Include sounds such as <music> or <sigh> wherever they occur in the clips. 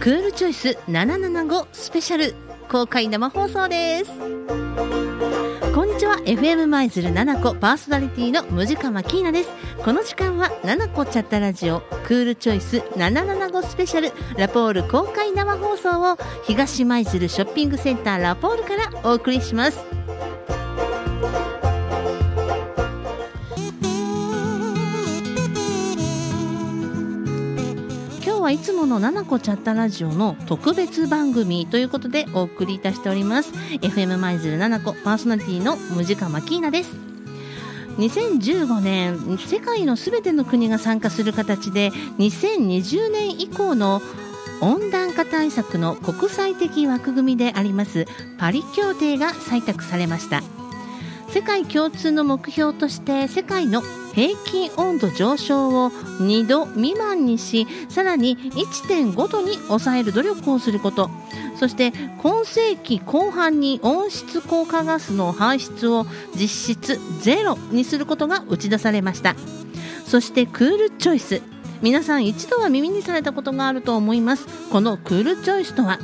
クールチョイス775スペシャル。公開生放送です。FM 舞鶴七子パーソナリティのムジカマキーナです。この時間は七個チャットラジオクールチョイス775スペシャルラポール公開生放送を東舞鶴ショッピングセンターラポールからお送りします。はいつもの七子チャッタラジオの特別番組ということでお送りいたしております。FM 舞鶴七子パーソナリティのムジカマキーナです。2015年世界のすべての国が参加する形で2020年以降の温暖化対策の国際的枠組みでありますパリ協定が採択されました。世界共通の目標として世界の平均温度上昇を2度未満にしさらに1.5度に抑える努力をすること。そして今世紀後半に温室効果ガスの排出を実質ゼロにすることが打ち出されました。そしてクールチョイス。皆さん一度は耳にされたことがあると思います。このクールチョイスとは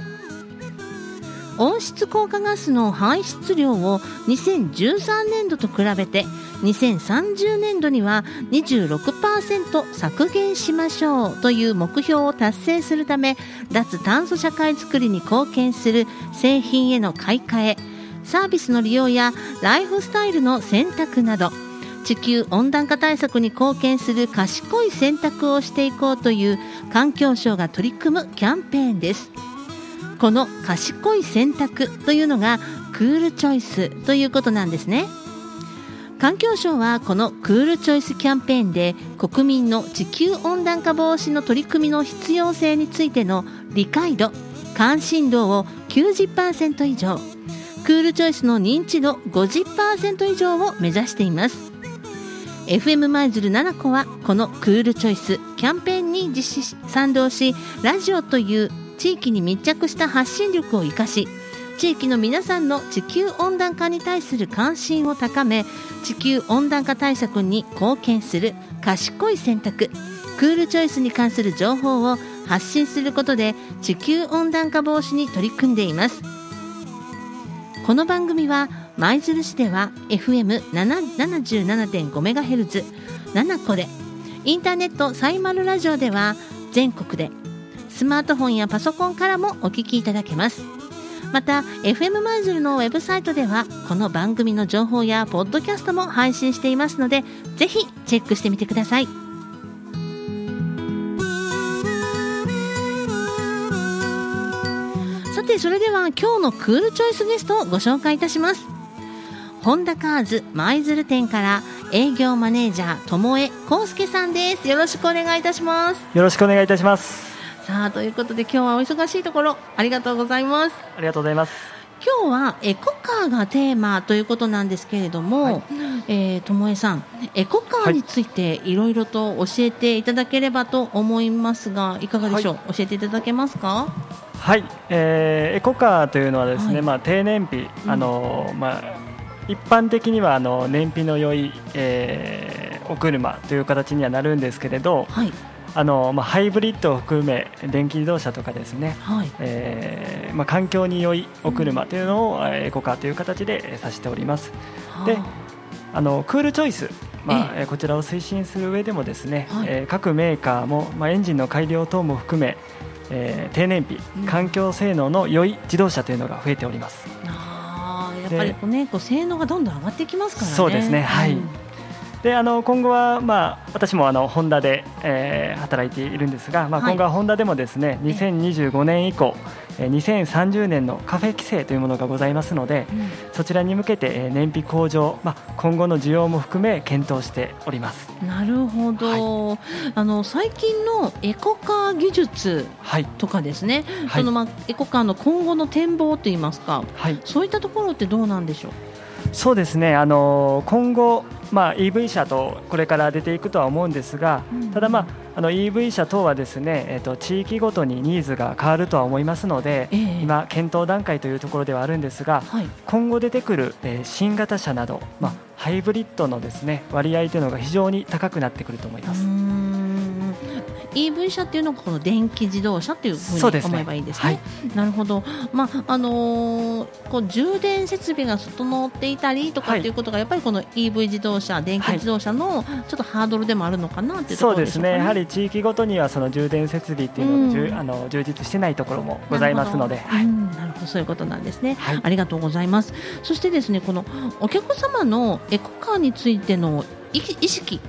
温室効果ガスの排出量を2013年度と比べて2030年度には26%削減しましょうという目標を達成するため脱炭素社会づくりに貢献する製品への買い替えサービスの利用やライフスタイルの選択など地球温暖化対策に貢献する賢い選択をしていこうという環境省が取り組むキャンペーンです。この賢い選択というのがクールチョイスということなんですね環境省はこのクールチョイスキャンペーンで国民の地球温暖化防止の取り組みの必要性についての理解度関心度を90%以上クールチョイスの認知度50%以上を目指しています。FM 舞鶴7個はこのクールチョイスキャンペーンに実施賛同しラジオという地域に密着した発信力を生かし地域の皆さんの地球温暖化に対する関心を高め地球温暖化対策に貢献する賢い選択クールチョイスに関する情報を発信することで地球温暖化防止に取り組んでいます。この番組は舞鶴市では FM77.5MHz 7個でインターネットサイマルラジオでは全国でスマートフォンやパソコンからもお聞きいただけます。また FM 舞鶴のウェブサイトではこの番組の情報やポッドキャストも配信していますのでぜひチェックしてみてください。さてそれでは今日のクールチョイスゲストをご紹介いたします。ホンダカーズ舞鶴店から営業マネージャー友江康介さんです。よろしくお願いいたします。よろしくお願いいたします。さあということで今日はお忙しいところありがとうございます。ありがとうございます。今日はエコカーがテーマということなんですけれども、はい、えー、友江さんエコカーについていろいろと教えていただければと思いますがいかがでしょう、はい、教えていただけますか？はい、えー、エコカーというのはですね、はい、まあ低燃費、あのまあ一般的にはあの燃費の良い、えー、お車という形にはなるんですけれど、はい、あのまあ、ハイブリッドを含め電気自動車とかですね、はい。えーまあ、環境に良いお車というのを、うん、エコカーという形で指しております。であのクールチョイス。まあ、こちらを推進する上でもですね、はい、えー、各メーカーも、まあ、エンジンの改良等も含め、えー、低燃費、環境性能の良い自動車というのが増えております。やっぱりこう、ね、こう性能がどんどん上がってきますからね。そうですね、はい、うんであの今後は、まあ、私もあのホンダで、えー、働いているんですが、まあ、今後はホンダでもですね、はい、2025年以降、えー、2030年のカフェ規制というものがございますので、うん、そちらに向けて、えー、燃費向上、まあ、今後の需要も含め検討しております。なるほど、はい、あの最近のエコカー技術とかですね、はい、そのまあ、エコカーの今後の展望といいますか、はい、そういったところってどうなんでしょう？そうですねあの今後、まあ、EV 車とこれから出ていくとは思うんですが、うん、ただ、まああの EV 車等はですね、えーと、地域ごとにニーズが変わるとは思いますので、えー、今、検討段階というところではあるんですが、はい、今後出てくる、えー、新型車など、まあ、ハイブリッドのですね割合というのが非常に高くなってくると思います。EV 車っていうのがこの電気自動車というふうに思えばいいんですね。すねはい、なるほど、まああのー、こう充電設備が整っていたりとかっていうことが、やっぱりこの EV 自動車、電気自動車のちょっとハードルでもあるのかなっていうところ、ね、そうですね、やはり地域ごとにはその充電設備っていうのが、うん、あの充実してないところもございますので、はい、うん、なるほど。そういうことなんですね、はい、ありがとうございます。そしてですねこのお客様のエコカーについての意識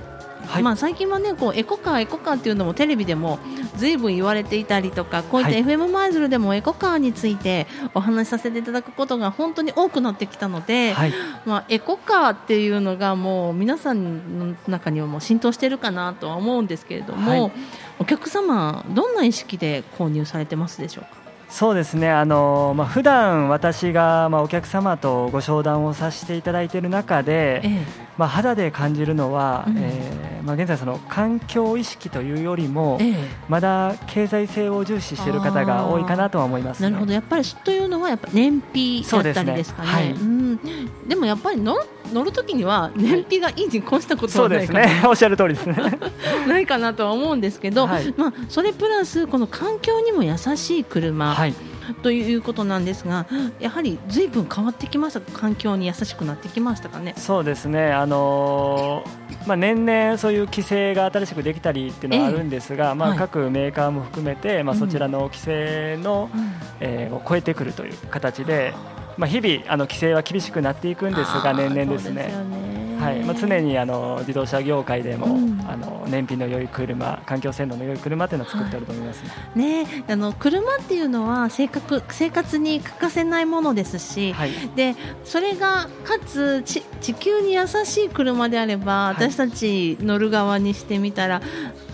はい、まあ、最近はねこうエコカー、エコカーっていうのもテレビでもずいぶん言われていたりとかこういった FM マイズルでもエコカーについてお話しさせていただくことが本当に多くなってきたので、はい、まあ、エコカーっていうのがもう皆さんの中にはもう浸透しているかなとは思うんですけれども、はい、お客様、どんな意識で購入されてますでしょうか？そうですね。あの、まあ普段私が、まあ、お客様とご商談をさせていただいている中で、ええ、まあ、肌で感じるのは、うん、えー、まあ、現在、その環境意識というよりも、え、まだ経済性を重視している方が多いかなとは思います、ね、なるほど。やっぱりというのはやっぱ燃費だったりですかね。で、ね。はい、うん、でもやっぱり乗乗るときには燃費がいいに越したことはないかな、ね、<laughs> おっしゃる通りですね。<laughs> ないかなとは思うんですけど、はい、まあ、それプラスこの環境にも優しい車、はい、ということなんですがやはりずいぶん変わってきました環境に優しくなってきましたかね？そうですね、あのー、まあ、年々そういう規制が新しくできたりっていうのはあるんですが、えー、まあ、各メーカーも含めて、まあ、そちらの規制の、うん、えー、を超えてくるという形で、まあ、日々あの規制は厳しくなっていくんですが年々ですね。はい。まあ、常にあの自動車業界でも、うん、あの燃費の良い車環境性能の良い車というのを作っていると思います、ね、ねあの車っていうのは生活生活に欠かせないものですし、はい、でそれがかつ地球に優しい車であれば、私たち乗る側にしてみたら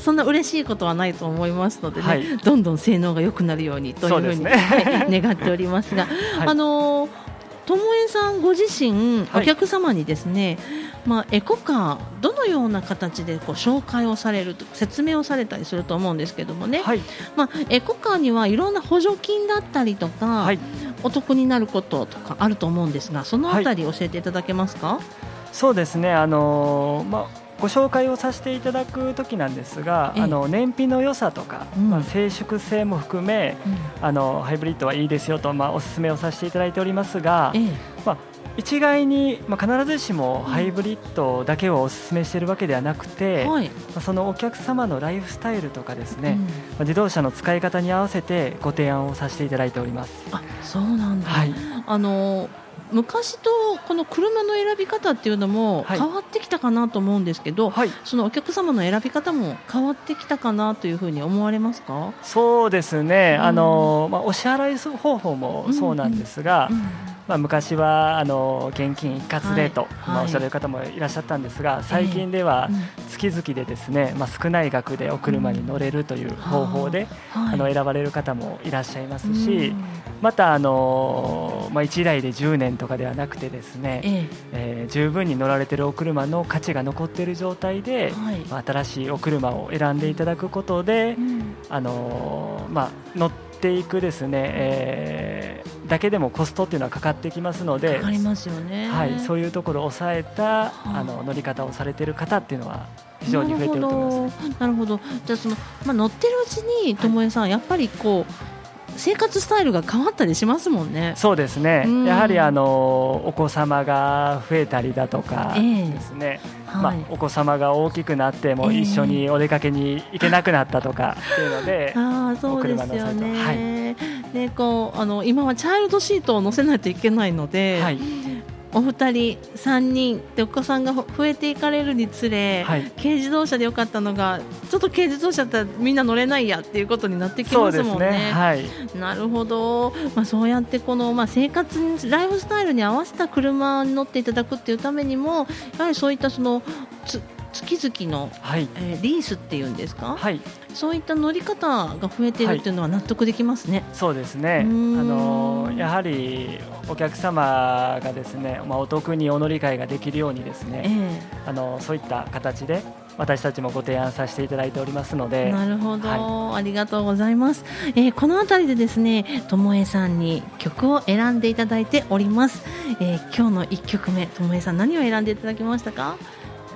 そんな嬉しいことはないと思いますのでね、はい、どんどん性能が良くなるようにというふうに、ね。はい、願っておりますが、<laughs> あのともえさんご自身、お客様にですね、まあ、エコカーどのような形でこう紹介をされる説明をされたりすると思うんですけどもね、はい、まあ、エコカーにはいろんな補助金だったりとか、はい、お得になることとかあると思うんですがそのあたり教えていただけますか、はい、そうですね。あのー、まあご紹介をさせていただく時なんですが、あの燃費の良さとか、うん、まあ、静粛性も含め、うん、あのハイブリッドはいいですよと、まあ、お勧めをさせていただいておりますが、まあ、一概に、まあ、必ずしもハイブリッドだけをお勧めしているわけではなくて、まあ、そのお客様のライフスタイルとかですね、うん、まあ、自動車の使い方に合わせてご提案をさせていただいております。あそうなんだ、はい、あの昔とこの車の選び方っていうのも変わってきたかなと思うんですけど、はい、そのお客様の選び方も変わってきたかなというふうに思われますか？そうですね、うん、あのまあ、お支払い方法もそうなんですが、うんうんまあ、昔はあの現金一括でと、まあ、おっしゃる方もいらっしゃったんですが、最近では月々でですね、まあ、少ない額でお車に乗れるという方法で、あの選ばれる方もいらっしゃいますし、またあの、まあ、1台で10年とかではなくてですね、ええ。ー、十分に乗られているお車の価値が残っている状態で、まあ、新しいお車を選んでいただくことで、あのまあ、乗っていくですね、えー、だけでもコストっていうのはかかってきますのでかかりますよね、はい、そういうところを抑えた、あの乗り方をされている方っていうのは非常に増えてると思います、なるほど。じゃあその、まあ、乗ってるうちに友江さん、はい、やっぱりこう生活スタイルが変わったりしますもんね。そうですね。やはりあのお子様が増えたりだとかですね。えー、まあ、お子様が大きくなっても一緒にお出かけに行けなくなったとかっていうので、<laughs> ああそうですよね。はい。でこうあの今はチャイルドシートを載せないといけないので、はい、お二人3人でお子さんが増えていかれるにつれ、はい、軽自動車でよかったのがちょっと軽自動車だったらみんな乗れないやっていうことになってきますもんね。ね。はい、なるほど、まあ、そうやってこの、まあ、生活にライフスタイルに合わせた車に乗っていただくっていうためにもやはりそういったその月々の、はい、えー、リースっていうんですか、はい、そういった乗り方が増えているっていうのは納得できますね。はい、そうですね。あのやはりお客様がですね、まあ、お得にお乗り換えができるようにですね、えー、あのそういった形で私たちもご提案させていただいておりますので。なるほど、はい、ありがとうございます、えー、この辺りでですねともえさんに曲を選んでいただいております、えー、今日の1曲目ともえさん何を選んでいただきましたか？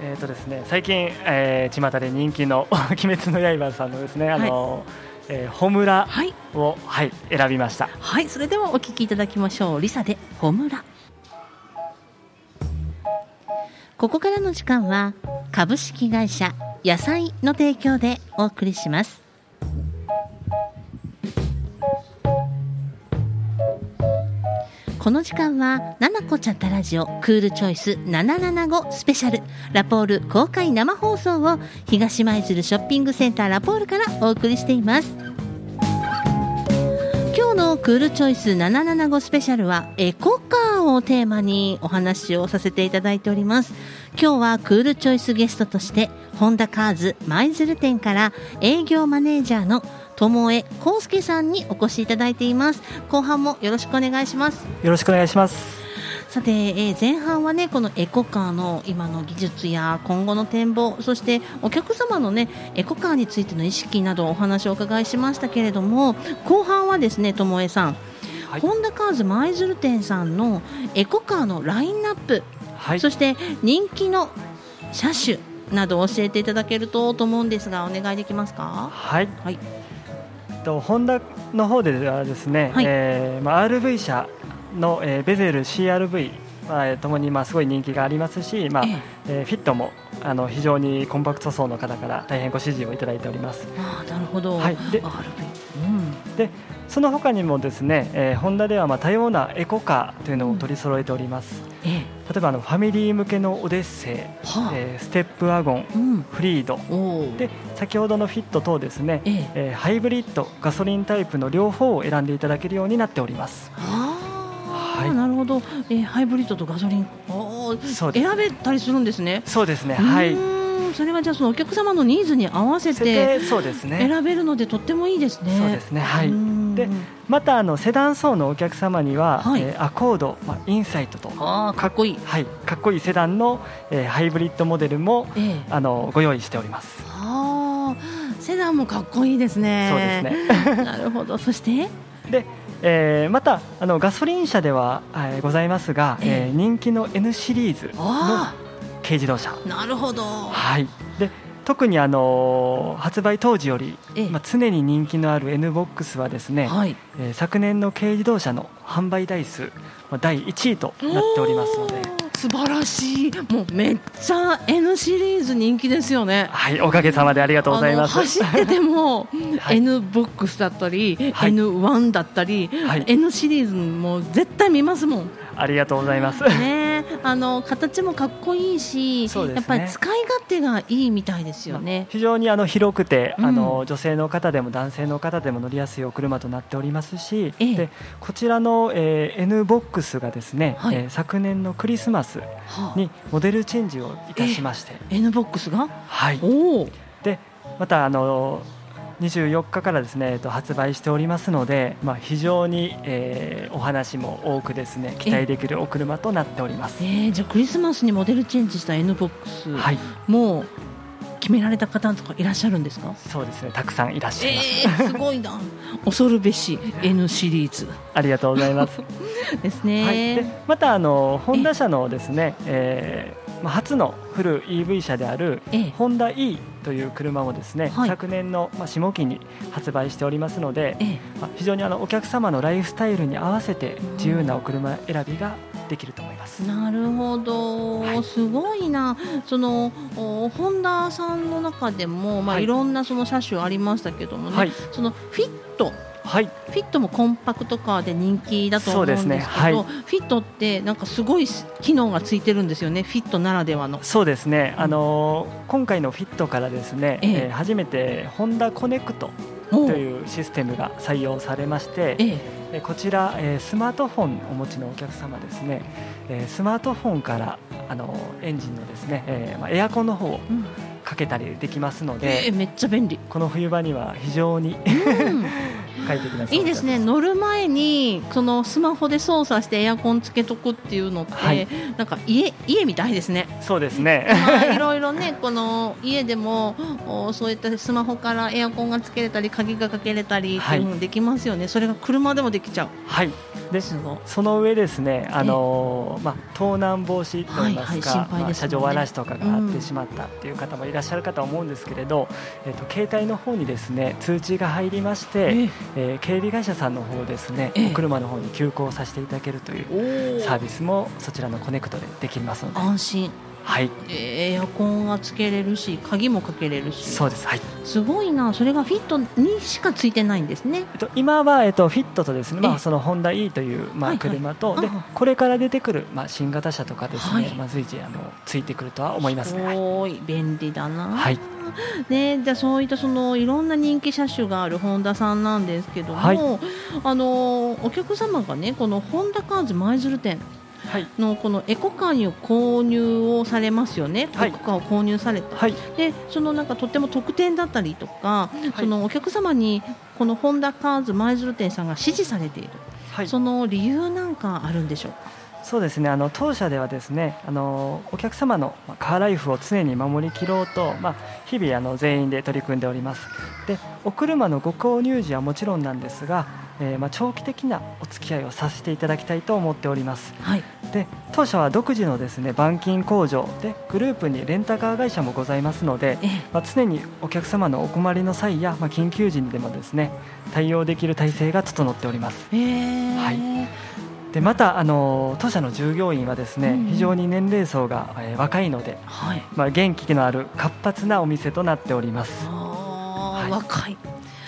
えーとですね、最近、えー、巷で人気の <laughs>「鬼滅の刃」さんのですね、あの、はいえー、ホムラを、はい、はい、選びました。はいそれではお聞きいただきましょう。リサでホムラ。ここからの時間は株式会社野菜の提供でお送りしますこの時間は、ななこちゃったラジオクールチョイス775スペシャルラポール公開生放送を東舞鶴ショッピングセンターラポールからお送りしています。今日のクールチョイス775スペシャルはエコカーをテーマにお話をさせていただいております。今日はクールチョイスゲストとしてホンダカーズ舞鶴店から営業マネージャーの友江康介さんにお越しいただいています。後半もよろしくお願いします。よろしくお願いします。さて、えー、前半はねこのエコカーの今の技術や今後の展望そしてお客様のねエコカーについての意識などお話をお伺いしましたけれども後半はですね友江さん、はい、ホンダカーズ舞鶴店さんのエコカーのラインナップ、はい、そして人気の車種など教えていただけるとと思うんですがお願いできますか？はい、はいとホンダの方ではですね、はい、えー、まあ RV 車の、えー、ベゼル CRV まあ、ともにまあすごい人気がありますし、まあえー、フィットもあの非常にコンパクト層の方から大変ご支持をいただいております。あなるほど、はい、で RV、うん、でその他にもですね、えー、ホンダではまあ多様なエコカーというのを取り揃えております。うん、ええ。例えばあのファミリー向けのオデッセイ、はあ、えー、ステップワゴン、うん、フリード。で先ほどのフィット等ですね、ええ。えー、ハイブリッドガソリンタイプの両方を選んでいただけるようになっております。はあ、はい、なるほど、えー、ハイブリッドとガソリンお選べたりするんですね。そうですね。はい。それはじゃあそのお客様のニーズに合わせて選べるのでとってもいいですね。そうですね。はいでまたあのセダン層のお客様には、はい、えー、アコード、まあ、インサイトと。あかっこいい、はい、かっこいい。セダンの、えー、ハイブリッドモデルも、えー、あのご用意しております。あセダンもかっこいいですね。そうですね。<laughs> なるほど。そして？でえー、またあのガソリン車では、えー、ございますが、えー、人気の N シリーズの軽自動車。なるほど、はい、で特にあの発売当時より、まあ、常に人気のある N ボックスはですね、はい、えー、昨年の軽自動車の販売台数、まあ、第1位となっておりますので。素晴らしい。もうめっちゃ N シリーズ人気ですよね。はいおかげさまでありがとうございます。走ってても、<laughs> はい、N ボックスだったり、はい、N1 だったり、はい、N シリーズも絶対見ますもん。ありがとうございます。ね、あの形もかっこいいし、ね、やっぱり使い勝手がいいみたいですよね。非常にあの広くて、うん、あの女性の方でも男性の方でも乗りやすいお車となっておりますし、ええ、でこちらの、えー、N ボックスがですね、はい、えー、昨年のクリスマスにモデルチェンジをいたしまして、え N ボックスが？はい。おでまたあの24日からですね、えっと、発売しておりますので、まあ、非常に、えー、お話も多くですね期待できるお車となっております、えー、じゃあクリスマスにモデルチェンジした N ボックス、はい、もう決められた方とかいらっしゃるんですか？そうですねたくさんいらっしゃいます、えー、すごいな。<laughs> 恐るべし N シリーズ。ありがとうございます。<laughs> ですね、はい、でまたあのホンダ社のですね、えーまあ、初のフル EV 車であるホンダ E という車もですね、はい、昨年の、まあ、下期に発売しておりますので、まあ、非常にあのお客様のライフスタイルに合わせて自由なお車選びができると思います。なるほど、はい、すごいな。そのホンダさんの中でもまあ、はい、いろんなその車種ありましたけどもね、はい、そのフィットはい、フィットもコンパクトカーで人気だと思うんですけど、ね。はい、フィットってなんかすごい機能がついてるんですよね、フィットならではの。そうですね、あのー、今回のフィットからですね、ええ。ー、初めてホンダコネクトというシステムが採用されまして、ええ、こちら、えー、スマートフォンお持ちのお客様ですね、えー、スマートフォンからあのエンジンのですね、えーまあ、エアコンの方をかけたりできますので、うん、えー、めっちゃ便利。この冬場には非常に、うん <laughs> 快適ないいですね。乗る前にそのスマホで操作してエアコンつけとくっていうのって、はい、なんか家家みたいですね。そうですね、まあ、<laughs> いろいろねこの家でもそういったスマホからエアコンがつけれたり鍵がかけれたりっていうのできますよね、はい、それが車でもできちゃう。はい。でその上ですねあの、まあ、盗難防止といいますか、はいはいね、まあ、車上荒らしとかがあってしまったっていう方もいらっしゃるかと思うんですけれど、うん、えーと、携帯の方にですね通知が入りまして、えー、えー、警備会社さんの方ですね、えー、車の方に急行させていただけるというサービスもそちらのコネクトでできますので。安心はい、エアコンがつけれるし鍵もかけれるし。そうです、はい、すごいな。それがフィットにしかついてないんですね、えっと、今は、えっと、フィットとですね、まあ、そのホンダ E という、まあ、車と、はい。はい、でこれから出てくる、まあ、新型車とかですね、はい、まあ、随時あのついてくるとは思いますね。すごい便利だな、はい。ね、じゃそういったそのいろんな人気車種があるホンダさんなんですけども、はい、あのお客様がねこのホンダカーズ舞鶴店のこのエコカーを購入をされますよね、はい、エコカーを購入された、はい、でそのなんかとっても特典だったりとか、はい、そのお客様にこのホンダカーズ舞鶴店さんが支持されている、その理由なんかあるんでしょうか？そうですね。あの当社ではですねあのお客様のカーライフを常に守りきろうと、まあ、日々あの全員で取り組んでおります。でお車のご購入時はもちろんなんですがえー、まあ、長期的なお付き合いをさせていただきたいと思っております、はい、で当社は独自のですね板金工場でグループにレンタカー会社もございますので、まあ、常にお客様のお困りの際や、まあ、緊急時にでもですね対応できる体制が整っております。はい。でまたあの当社の従業員はですね、うん、非常に年齢層が、えー、若いので、はい、まあ、元気のある活発なお店となっております。はい、若い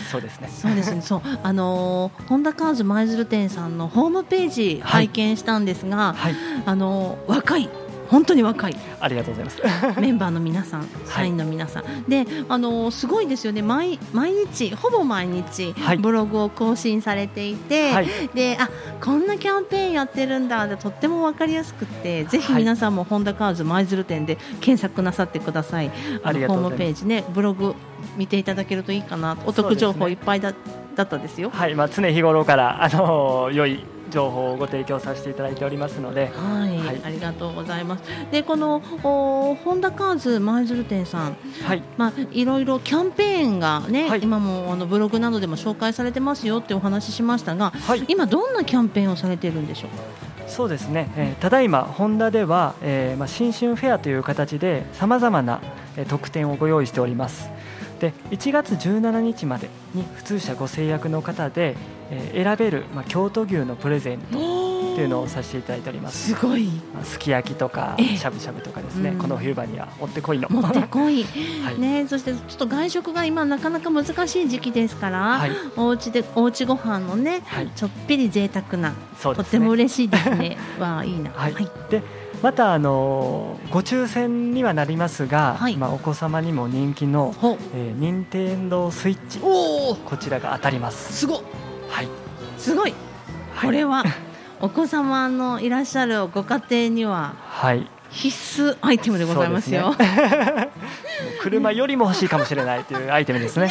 そうですね。そうですね。そうあの本田カーズ舞鶴店さんのホームページ拝見したんですが、はい、あの若い本当に若い。ありがとうございます。<laughs> メンバーの皆さん社員の皆さん、はい、であのすごいですよね。毎毎日ほぼ毎日、ブログを更新されていて、はい、であこんなキャンペーンやってるんだでとっても分かりやすくてぜひ皆さんも本田カーズ舞鶴店で検索なさってください。あのホームページねブログ見ていただけるといいかなお得情報いっぱいだ,、だったですよ。はい、まあ、常日頃からあの良い情報をご提供させていただいておりますので、はい、はい、ありがとうございます。で、このおホンダカーズ舞鶴店さん、はい、まあいろいろキャンペーンがね、はい、今もあのブログなどでも紹介されてますよってお話ししましたが、はい、今どんなキャンペーンをされているんでしょうか？そうですね、えー、ただいまホンダでは、えーまあ、新春フェアという形でさまざまな、えー、特典をご用意しております。で1月17日までに普通車ご制約の方で、えー、選べる、まあ、京都牛のプレゼントというのをさせていただいております。すごい、まあ、すき焼きとかしゃぶしゃぶとかですね、この冬場にはもってこいの。もってこい、<laughs> はい、ね、そしてちょっと外食が今なかなか難しい時期ですから、はい、お家でお家ご飯のね、はい、ちょっぴり贅沢な、ね、とても嬉しいですね。<laughs> わいいな、はい、でまたあのご抽選にはなりますが、はい、まあ、お子様にも人気の、えー、任天堂スイッチ。こちらが当たります。すごはい。すごい。これは、<laughs> お子様のいらっしゃるご家庭には、はい、必須アイテムでございますよ。すね、<laughs> 車よりも欲しいかもしれないというアイテムですね。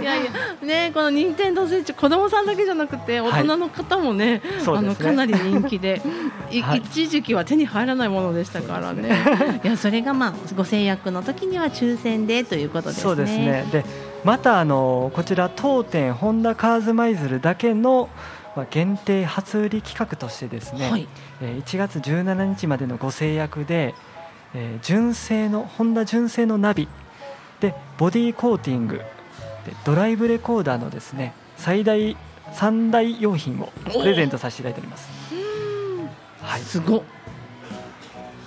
いやいや。ねこの任天堂スイッチ子供さんだけじゃなくて大人の方もね、はい、あのかなり人気で、<laughs> はい、一時期は手に入らないものでしたからね。ね。いやそれがまあご制約の時には抽選でということですね。そうですね。でまたあのこちら当店ホンダカーズマイズルだけのまあ、限定初売り企画としてですね、はい、えー、1月17日までのご制約で、えー、純正のホンダ純正のナビでボディコーティングでドライブレコーダーのですね最大3大用品をプレゼントさせていただいております。はい、すご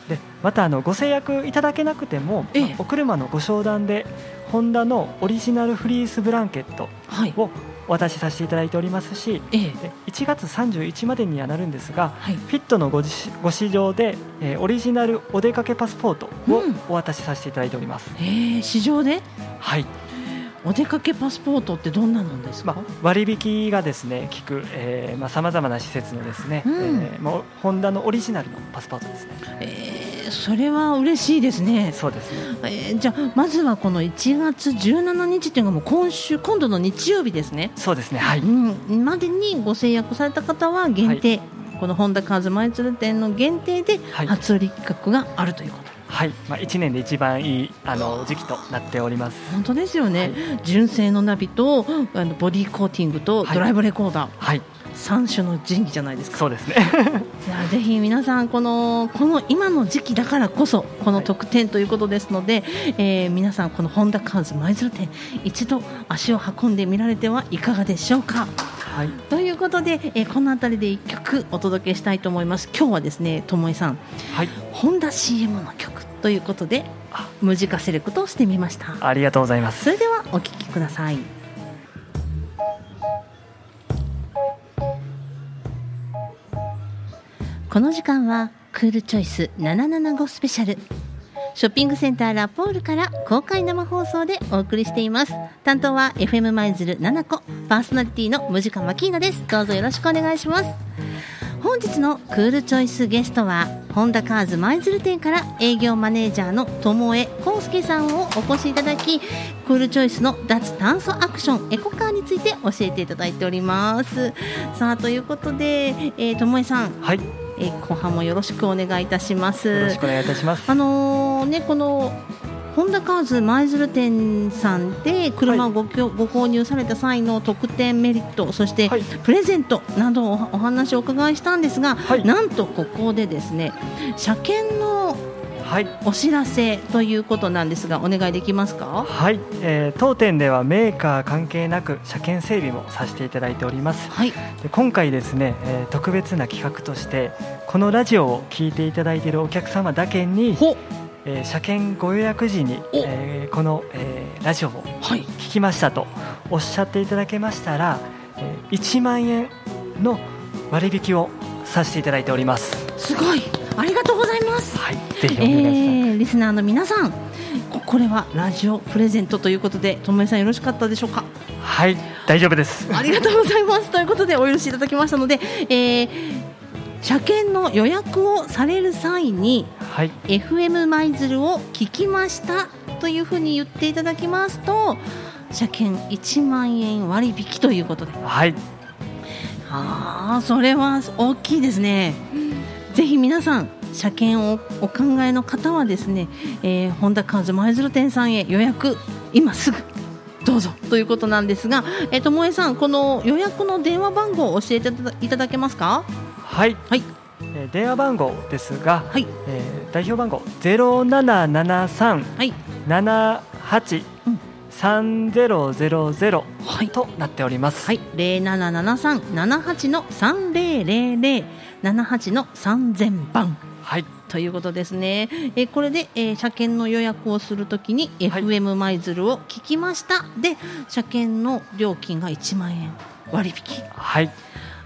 でまたあのご制約いただけなくても、まあ、お車のご商談でホンダのオリジナルフリースブランケットをお渡しさせていただいておりますし、ええ、1月31までにはなるんですが、はい、フィットのごご市場で、えー、オリジナルお出かけパスポートをお渡しさせていただいております。うん、えー、市場で？はいお出かけパスポートってどんなのですか、まあ、割引がですね効く、えーまあ、さまざまな施設のですね、うん、えー、もうホンダのオリジナルのパスポートですね。えー、それは嬉しいですね。そうですね。えー、じゃあまずはこの1月17日っていうのがもう今週今度の日曜日ですね。そうですね。はい。うん、までにご制約された方は限定、はい、この本田カーズ舞鶴店の限定で初売り価格があるということ。はい、まあ、1年で一番いいあの時期となっております。本当ですよね、はい、純正のナビとあのボディコーティングとドライブレコーダー、はい、3種の神器じゃないですか。そうですね。じゃあぜひ皆さんこのこの今の時期だからこそこの特典ということですので、はい、えー、皆さんこのホンダカーズ舞鶴店一度足を運んでみられてはいかがでしょうかはい、ということで、えー、この辺りで1曲お届けしたいと思います。今日はですねともえさん、はい、ホンダ CM の曲ということで無ジカセレクトをしてみました。ありがとうございます。それではお聞きください。この時間はクールチョイス775スペシャルショッピングセンターラポールから公開生放送でお送りしています。担当は FM 舞鶴7個パーソナリティのムジカマキーナです。どうぞよろしくお願いします。本日のクールチョイスゲストはホンダカーズ舞鶴店から営業マネージャーの友江康介さんをお越しいただきクールチョイスの脱炭素アクションエコカーについて教えていただいております。さあということで、えー、友江さん。はい。えー、後半もよろしくお願いいたします。よろしくお願いいたします。あのー、ねこのホンダカーズ舞鶴店さんで車をご,、はい、ご購入された際の特典メリットそしてプレゼントなどをお話をお伺いしたんですが、はい、なんとここでですね車検のはい、お知らせということなんですがお願いできますか？はい、えー、当店ではメーカー関係なく車検整備もさせていただいております、はい、で今回ですね、えー、特別な企画としてこのラジオを聞いていただいているお客様だけにえー、車検ご予約時に、えー、この、えー、ラジオを聞きましたとおっしゃっていただけましたら、えー、1万円の割引をさせていただいております。すごいありがとうございます。はい、ぜひお願いします。えー、リスナーの皆さん、これはラジオプレゼントということで、ともえさんよろしかったでしょうか？はい、大丈夫です。ありがとうございます。ということでお許しいただきましたので、えー、車検の予約をされる際に、はい、FM 舞鶴を聞きましたというふうに言っていただきますと、車検1万円割引ということで。はい。ああ、それは大きいですね。ぜひ皆さん車検をお考えの方はですね、えー、本田カーズ舞鶴店さんへ予約今すぐどうぞということなんですが、えー、ともえさんこの予約の電話番号を教えていただけますか？はい、はい。えー、電話番号ですが、はい。えー、代表番号ゼ七七三七八三ゼロゼロゼロとなっております。はい、零七七三七八の三零零零七八の三千番。はい。ということですね。えこれで、えー、車検の予約をするときに、はい、FM 舞鶴を聞きました。で、車検の料金が一万円割引。はい。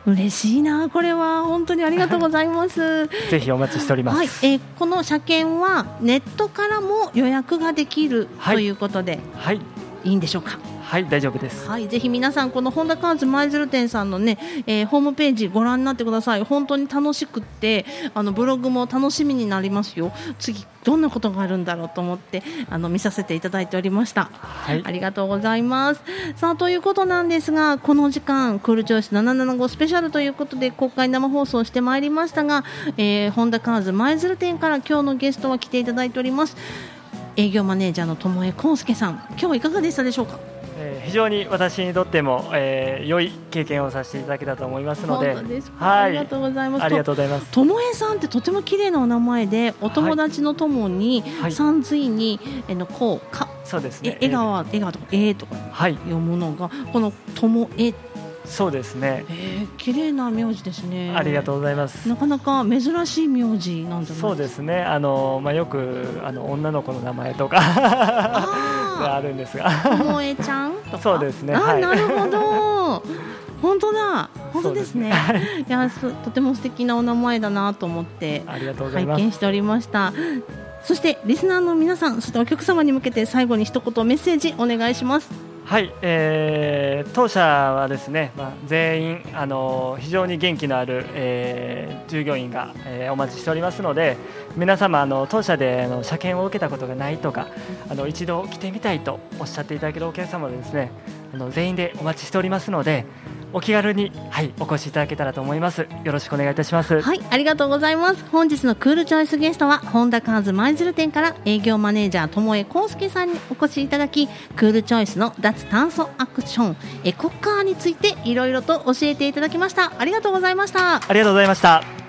嬉しいなこれは本当にありがとうございます <laughs> ぜひお待ちしております、はい、えー、この車検はネットからも予約ができる、ということで、はい、いいんでしょうか？はい大丈夫です。はいぜひ皆さんこの本田カーズ舞鶴店さんのね、えー、ホームページご覧になってください。本当に楽しくってあのブログも楽しみになりますよ。次どんなことがあるんだろうと思ってあの見させていただいておりました、はい、ありがとうございます。さあということなんですがこの時間クールチョイス775スペシャルということで公開生放送してまいりましたが、えー、本田カーズ舞鶴店から今日のゲストは来ていただいております営業マネージャーの友江康介さん今日はいかがでしたでしょうか？えー、非常に私にとっても、えー、良い経験をさせていただけたと思いますので、はい、ありがとうございます。ありがとうございます。ともえさんってとても綺麗なお名前で、お友達のともに、はい、さんずいに、えのこうか、そうですね。え、笑顔、笑顔とか、えー、とか、はい、読むのが、このともえそうですね。えー、綺麗な名字ですね。ありがとうございます。なかなか珍しい名字なんじゃないそうですね。あのまあよくあの女の子の名前とかがあるんですが。もえちゃんとか？そうですね。あ、はい、なるほど。<laughs> 本当だ。本当ですね。すねいやとても素敵なお名前だなと思って拝見しておりました。そしてリスナーの皆さん、そしてお客様に向けて最後に一言メッセージお願いします。はい、えー、当社はですね、まあ、全員あの非常に元気のある、えー、従業員が、えー、お待ちしておりますので皆様あの当社であの車検を受けたことがないとかあの一度来てみたいとおっしゃっていただけるお客様ですねあの全員でお待ちしておりますのでお気軽に、はい、お越しいただけたらと思います。よろしくお願いいたします。はい、ありがとうございます。本日のクールチョイスゲストは、本田カーズ舞鶴店から営業マネージャー、友江康介さんにお越しいただき、クールチョイスの脱炭素アクション、エコカーについていろいろと教えていただきました。ありがとうございました。ありがとうございました。